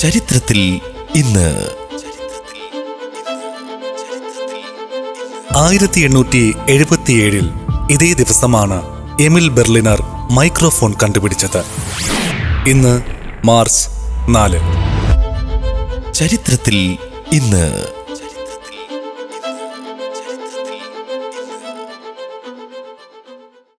ചരിത്രത്തിൽ ഇന്ന്. ആയിരത്തി എണ്ണൂറ്റി എഴുപത്തിയേഴിൽ ഇതേ ദിവസമാണ് എമിൽ ബെർലിനർ മൈക്രോഫോൺ കണ്ടുപിടിച്ചത്. ഇന്ന് മാർച്ച് നാല്. ചരിത്രത്തിൽ ഇന്ന്